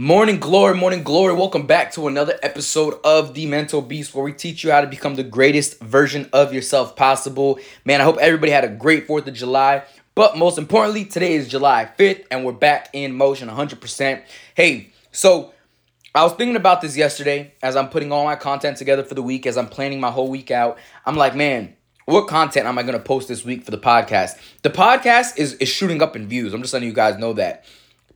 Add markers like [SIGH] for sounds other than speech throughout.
Morning glory, morning glory. Welcome back to another episode of The Mental Beast where we teach you how to become the greatest version of yourself possible. Man, I hope everybody had a great 4th of July. But most importantly, today is July 5th and we're back in motion 100%. Hey, so I was thinking about this yesterday as I'm putting all my content together for the week, as I'm planning my whole week out. I'm like, man, what content am I going to post this week for the podcast? The podcast is, is shooting up in views. I'm just letting you guys know that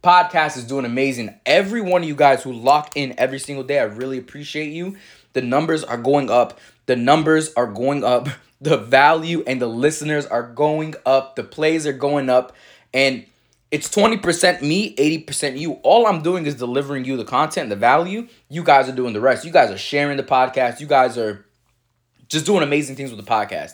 podcast is doing amazing. Every one of you guys who lock in every single day, I really appreciate you. The numbers are going up. The numbers are going up. [LAUGHS] The value and the listeners are going up. The plays are going up. And it's 20% me, 80% you. All I'm doing is delivering you the content, the value. You guys are doing the rest. You guys are sharing the podcast. You guys are just doing amazing things with the podcast.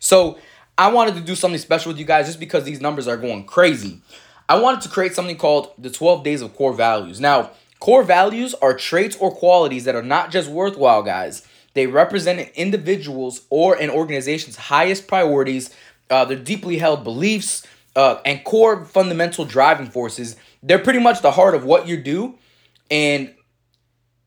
So I wanted to do something special with you guys just because these numbers are going crazy. I wanted to create something called the 12 days of core values. Now, core values are traits or qualities that are not just worthwhile, guys. They represent an individual's or an organization's highest priorities, uh, their deeply held beliefs, uh, and core fundamental driving forces. They're pretty much the heart of what you do, and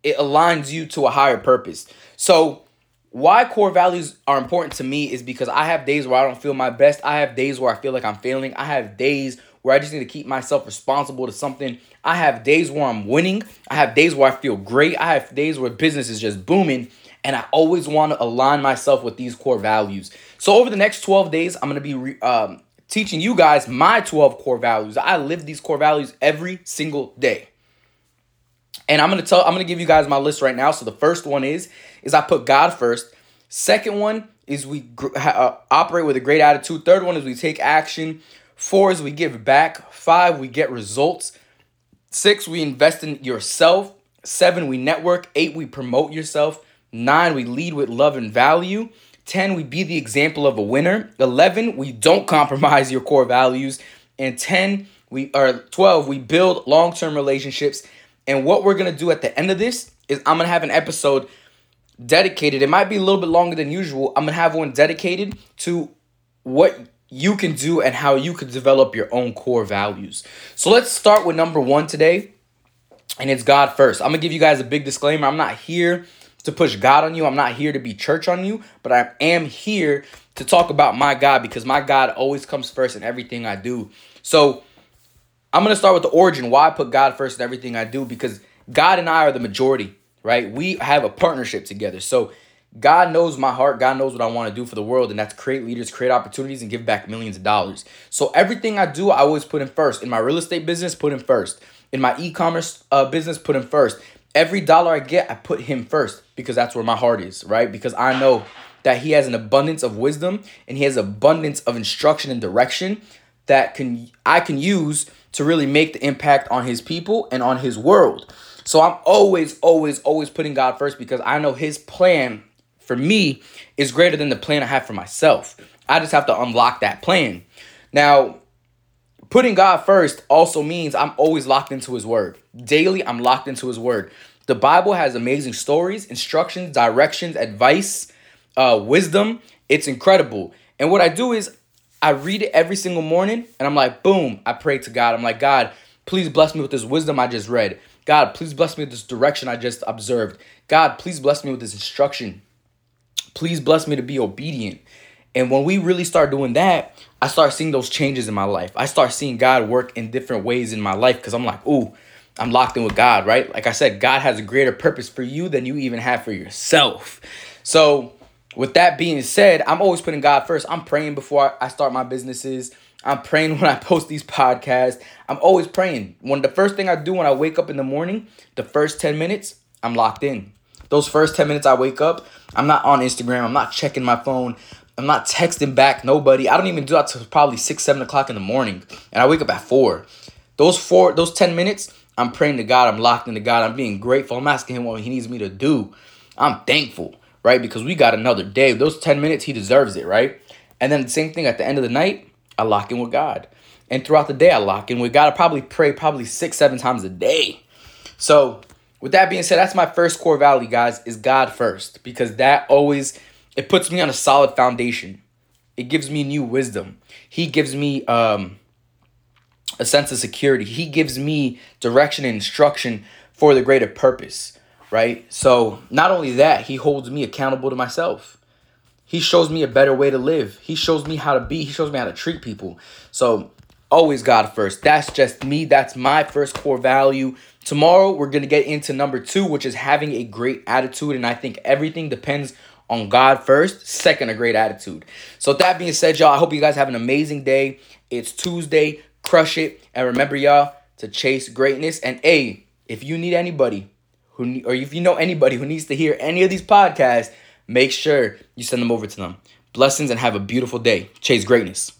it aligns you to a higher purpose. So, why core values are important to me is because I have days where I don't feel my best. I have days where I feel like I'm failing. I have days where I just need to keep myself responsible to something. I have days where I'm winning. I have days where I feel great. I have days where business is just booming. And I always want to align myself with these core values. So over the next 12 days, I'm going to be re- um, teaching you guys my 12 core values. I live these core values every single day. And I'm going to tell I'm going to give you guys my list right now. So the first one is is I put God first. Second one is we uh, operate with a great attitude. Third one is we take action. Four is we give back. Five, we get results. Six, we invest in yourself. Seven, we network. Eight, we promote yourself. Nine, we lead with love and value. 10, we be the example of a winner. 11, we don't [LAUGHS] compromise your core values. And 10, we are 12, we build long-term relationships. And what we're going to do at the end of this is I'm going to have an episode dedicated. It might be a little bit longer than usual. I'm going to have one dedicated to what you can do and how you can develop your own core values. So let's start with number one today, and it's God first. I'm gonna give you guys a big disclaimer. I'm not here to push God on you, I'm not here to be church on you, but I am here to talk about my God because my God always comes first in everything I do. So I'm gonna start with the origin why I put God first in everything I do because God and I are the majority, right? We have a partnership together. So God knows my heart. God knows what I want to do for the world, and that's create leaders, create opportunities, and give back millions of dollars. So everything I do, I always put in first. In my real estate business, put him first. In my e-commerce uh, business, put him first. Every dollar I get, I put him first because that's where my heart is, right? Because I know that he has an abundance of wisdom and he has abundance of instruction and direction that can I can use to really make the impact on his people and on his world. So I'm always, always, always putting God first because I know his plan for me is greater than the plan I have for myself. I just have to unlock that plan. Now, putting God first also means I'm always locked into His Word. Daily, I'm locked into His Word. The Bible has amazing stories, instructions, directions, advice, uh, wisdom. It's incredible. And what I do is I read it every single morning and I'm like, boom, I pray to God. I'm like, God, please bless me with this wisdom I just read. God, please bless me with this direction I just observed. God, please bless me with this instruction Please bless me to be obedient. And when we really start doing that, I start seeing those changes in my life. I start seeing God work in different ways in my life because I'm like, ooh, I'm locked in with God, right? Like I said, God has a greater purpose for you than you even have for yourself. So, with that being said, I'm always putting God first. I'm praying before I start my businesses. I'm praying [LAUGHS] when I post these podcasts. I'm always praying. When the first thing I do when I wake up in the morning, the first 10 minutes, I'm locked in. Those first 10 minutes I wake up, I'm not on Instagram. I'm not checking my phone. I'm not texting back nobody. I don't even do that till probably 6, 7 o'clock in the morning. And I wake up at 4. Those four, those 10 minutes, I'm praying to God. I'm locked into God. I'm being grateful. I'm asking Him what He needs me to do. I'm thankful, right? Because we got another day. Those 10 minutes, He deserves it, right? And then the same thing at the end of the night, I lock in with God. And throughout the day, I lock in with God. I probably pray probably six, seven times a day. So with that being said, that's my first core value, guys, is God first. Because that always it puts me on a solid foundation. It gives me new wisdom. He gives me um a sense of security. He gives me direction and instruction for the greater purpose, right? So, not only that, he holds me accountable to myself. He shows me a better way to live. He shows me how to be. He shows me how to treat people. So, always God first. That's just me. That's my first core value. Tomorrow, we're going to get into number two, which is having a great attitude. And I think everything depends on God first, second, a great attitude. So, with that being said, y'all, I hope you guys have an amazing day. It's Tuesday. Crush it. And remember, y'all, to chase greatness. And A, if you need anybody who, or if you know anybody who needs to hear any of these podcasts, make sure you send them over to them. Blessings and have a beautiful day. Chase greatness.